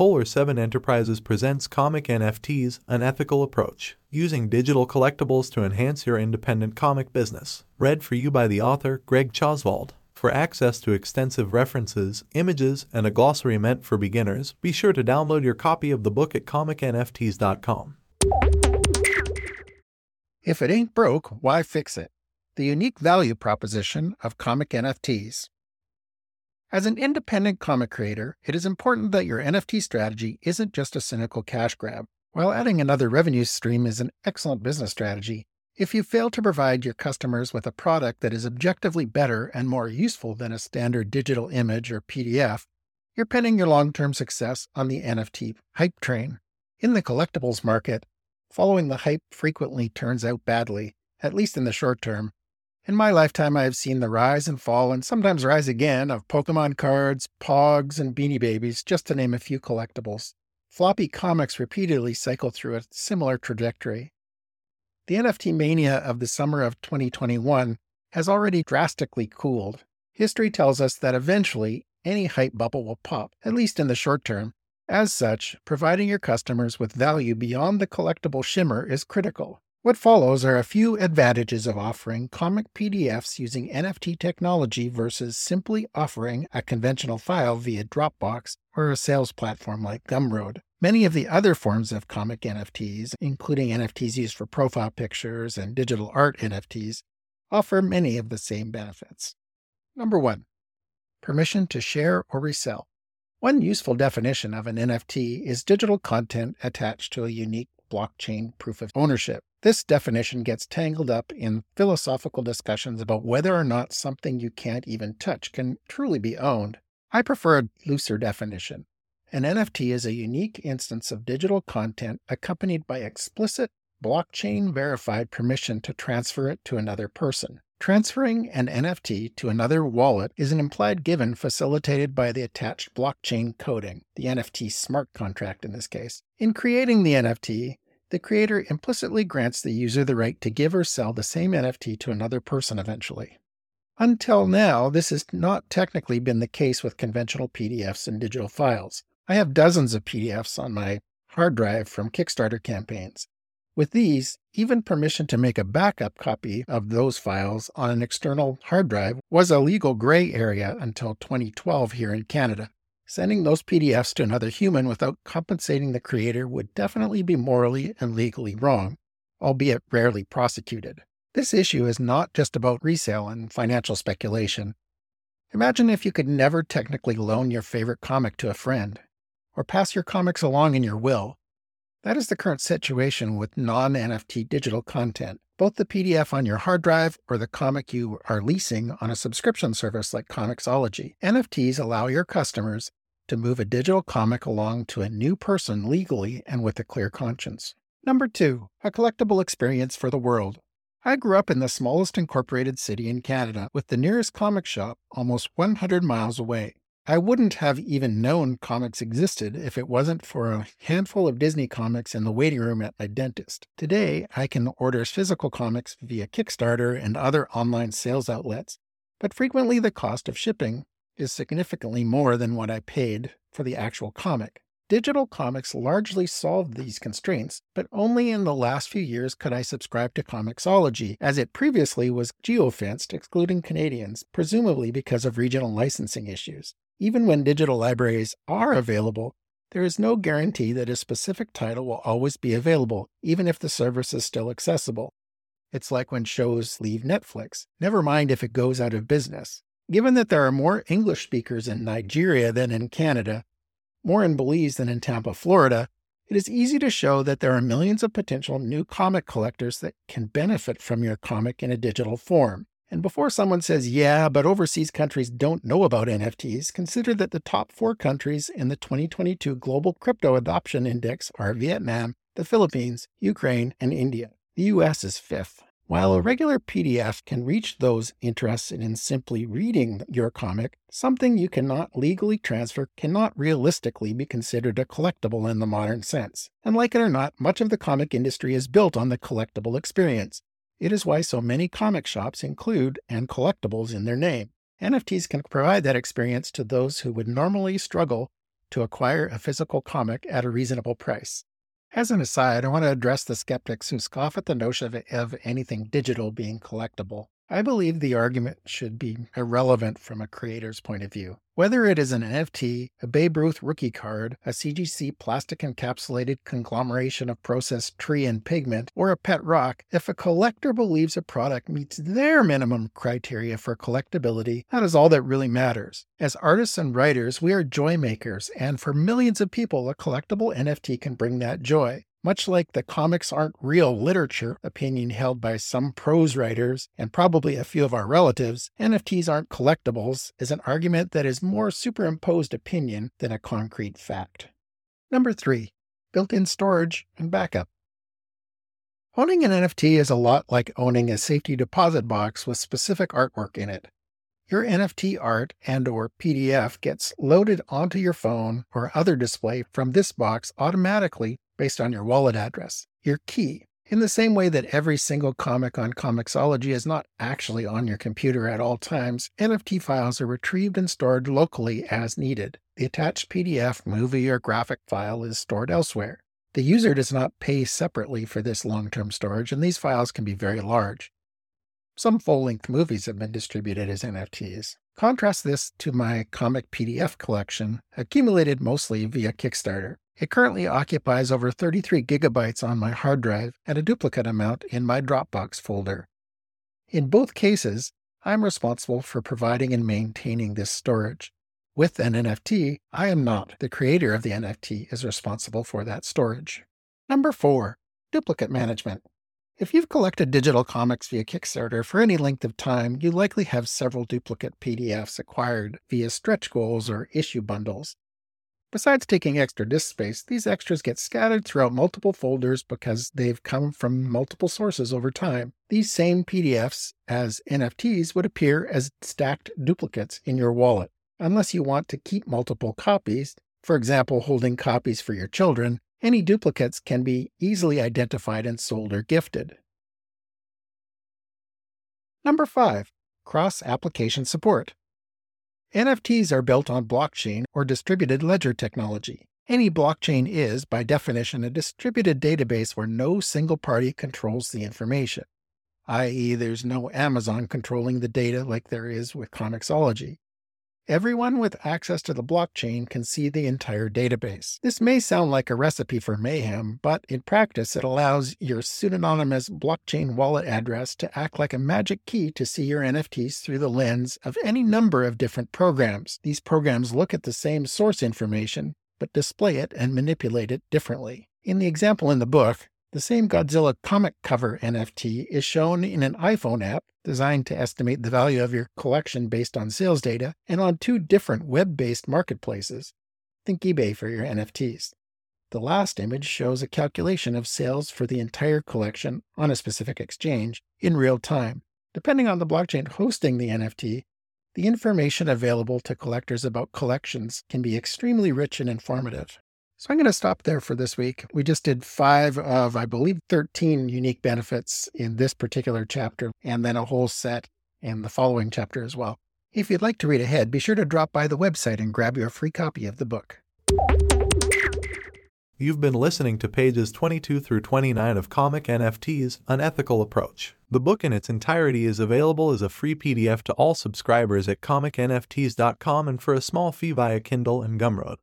Polar 7 Enterprises presents Comic NFTs An Ethical Approach, using digital collectibles to enhance your independent comic business. Read for you by the author Greg Tjosvold. For access to extensive references, images, and a glossary meant for beginners, be sure to download your copy of the book at comicnfts.com. If it ain't broke, why fix it? The unique value proposition of comic NFTs. As an independent comic creator, it is important that your NFT strategy isn't just a cynical cash grab. While adding another revenue stream is an excellent business strategy, if you fail to provide your customers with a product that is objectively better and more useful than a standard digital image or PDF, you're pinning your long term success on the NFT hype train. In the collectibles market, following the hype frequently turns out badly, at least in the short term, in my lifetime, I have seen the rise and fall and sometimes rise again of Pokemon cards, Pogs, and Beanie Babies, just to name a few collectibles. Floppy comics repeatedly cycle through a similar trajectory. The NFT mania of the summer of 2021 has already drastically cooled. History tells us that eventually any hype bubble will pop, at least in the short term. As such, providing your customers with value beyond the collectible shimmer is critical. What follows are a few advantages of offering comic PDFs using NFT technology versus simply offering a conventional file via Dropbox or a sales platform like Gumroad. Many of the other forms of comic NFTs, including NFTs used for profile pictures and digital art NFTs, offer many of the same benefits. Number one, permission to share or resell. One useful definition of an NFT is digital content attached to a unique blockchain proof of ownership. This definition gets tangled up in philosophical discussions about whether or not something you can't even touch can truly be owned. I prefer a looser definition. An NFT is a unique instance of digital content accompanied by explicit blockchain verified permission to transfer it to another person. Transferring an NFT to another wallet is an implied given facilitated by the attached blockchain coding, the NFT smart contract in this case. In creating the NFT, the creator implicitly grants the user the right to give or sell the same NFT to another person eventually. Until now, this has not technically been the case with conventional PDFs and digital files. I have dozens of PDFs on my hard drive from Kickstarter campaigns. With these, even permission to make a backup copy of those files on an external hard drive was a legal gray area until 2012 here in Canada. Sending those PDFs to another human without compensating the creator would definitely be morally and legally wrong, albeit rarely prosecuted. This issue is not just about resale and financial speculation. Imagine if you could never technically loan your favorite comic to a friend, or pass your comics along in your will. That is the current situation with non NFT digital content. Both the PDF on your hard drive or the comic you are leasing on a subscription service like Comixology. NFTs allow your customers to move a digital comic along to a new person legally and with a clear conscience. Number two, a collectible experience for the world. I grew up in the smallest incorporated city in Canada, with the nearest comic shop almost 100 miles away. I wouldn't have even known comics existed if it wasn't for a handful of Disney comics in the waiting room at my dentist. Today, I can order physical comics via Kickstarter and other online sales outlets, but frequently the cost of shipping is significantly more than what I paid for the actual comic. Digital comics largely solved these constraints, but only in the last few years could I subscribe to Comixology, as it previously was geofenced, excluding Canadians, presumably because of regional licensing issues. Even when digital libraries are available, there is no guarantee that a specific title will always be available, even if the service is still accessible. It's like when shows leave Netflix, never mind if it goes out of business. Given that there are more English speakers in Nigeria than in Canada, more in Belize than in Tampa, Florida, it is easy to show that there are millions of potential new comic collectors that can benefit from your comic in a digital form. And before someone says, yeah, but overseas countries don't know about NFTs, consider that the top four countries in the 2022 Global Crypto Adoption Index are Vietnam, the Philippines, Ukraine, and India. The US is fifth. While a regular PDF can reach those interested in simply reading your comic, something you cannot legally transfer cannot realistically be considered a collectible in the modern sense. And like it or not, much of the comic industry is built on the collectible experience. It is why so many comic shops include and collectibles in their name. NFTs can provide that experience to those who would normally struggle to acquire a physical comic at a reasonable price. As an aside, I want to address the skeptics who scoff at the notion of, anything digital being collectible. I believe the argument should be irrelevant from a creator's point of view. Whether it is an NFT, a Babe Ruth rookie card, a CGC plastic encapsulated conglomeration of processed tree and pigment, or a pet rock, if a collector believes a product meets their minimum criteria for collectability, that is all that really matters. As artists and writers, we are joy makers, and for millions of people, a collectible NFT can bring that joy. Much like the comics aren't real literature opinion held by some prose writers and probably a few of our relatives, NFTs aren't collectibles is an argument that is more superimposed opinion than a concrete fact. Number three, built in storage and backup. Owning an NFT is a lot like owning a safety deposit box with specific artwork in it. Your NFT art and or PDF gets loaded onto your phone or other display from this box automatically based on your wallet address, your key. In the same way that every single comic on Comixology is not actually on your computer at all times, NFT files are retrieved and stored locally as needed. The attached PDF, movie, or graphic file is stored elsewhere. The user does not pay separately for this long term storage, and these files can be very large. Some full length movies have been distributed as NFTs. Contrast this to my comic PDF collection, accumulated mostly via Kickstarter. It currently occupies over 33 gigabytes on my hard drive and a duplicate amount in my Dropbox folder. In both cases, I'm responsible for providing and maintaining this storage. With an NFT, I am not. The creator of the NFT is responsible for that storage. Number four, duplicate management. If you've collected digital comics via Kickstarter for any length of time, you likely have several duplicate PDFs acquired via stretch goals or issue bundles. Besides taking extra disk space, these extras get scattered throughout multiple folders because they've come from multiple sources over time. These same PDFs as NFTs would appear as stacked duplicates in your wallet. Unless you want to keep multiple copies, for example, holding copies for your children, any duplicates can be easily identified and sold or gifted. Number 5. Cross application support. NFTs are built on blockchain or distributed ledger technology. Any blockchain is, by definition, a distributed database where no single party controls the information, i.e., there's no Amazon controlling the data like there is with Comixology. Everyone with access to the blockchain can see the entire database. This may sound like a recipe for mayhem, but in practice, it allows your pseudonymous blockchain wallet address to act like a magic key to see your NFTs through the lens of any number of different programs. These programs look at the same source information, but display it and manipulate it differently. In the example in the book, the same Godzilla comic cover NFT is shown in an iPhone app designed to estimate the value of your collection based on sales data and on two different web based marketplaces. Think eBay for your NFTs. The last image shows a calculation of sales for the entire collection on a specific exchange in real time. Depending on the blockchain hosting the NFT, the information available to collectors about collections can be extremely rich and informative. So I'm going to stop there for this week. We just did five of, I believe, 13 unique benefits in this particular chapter, and then a whole set in the following chapter as well. If you'd like to read ahead, be sure to drop by the website and grab your free copy of the book. You've been listening to pages 22 through 29 of Comic NFTs An Ethical Approach. The book in its entirety is available as a free PDF to all subscribers at comicnfts.com and for a small fee via Kindle and Gumroad.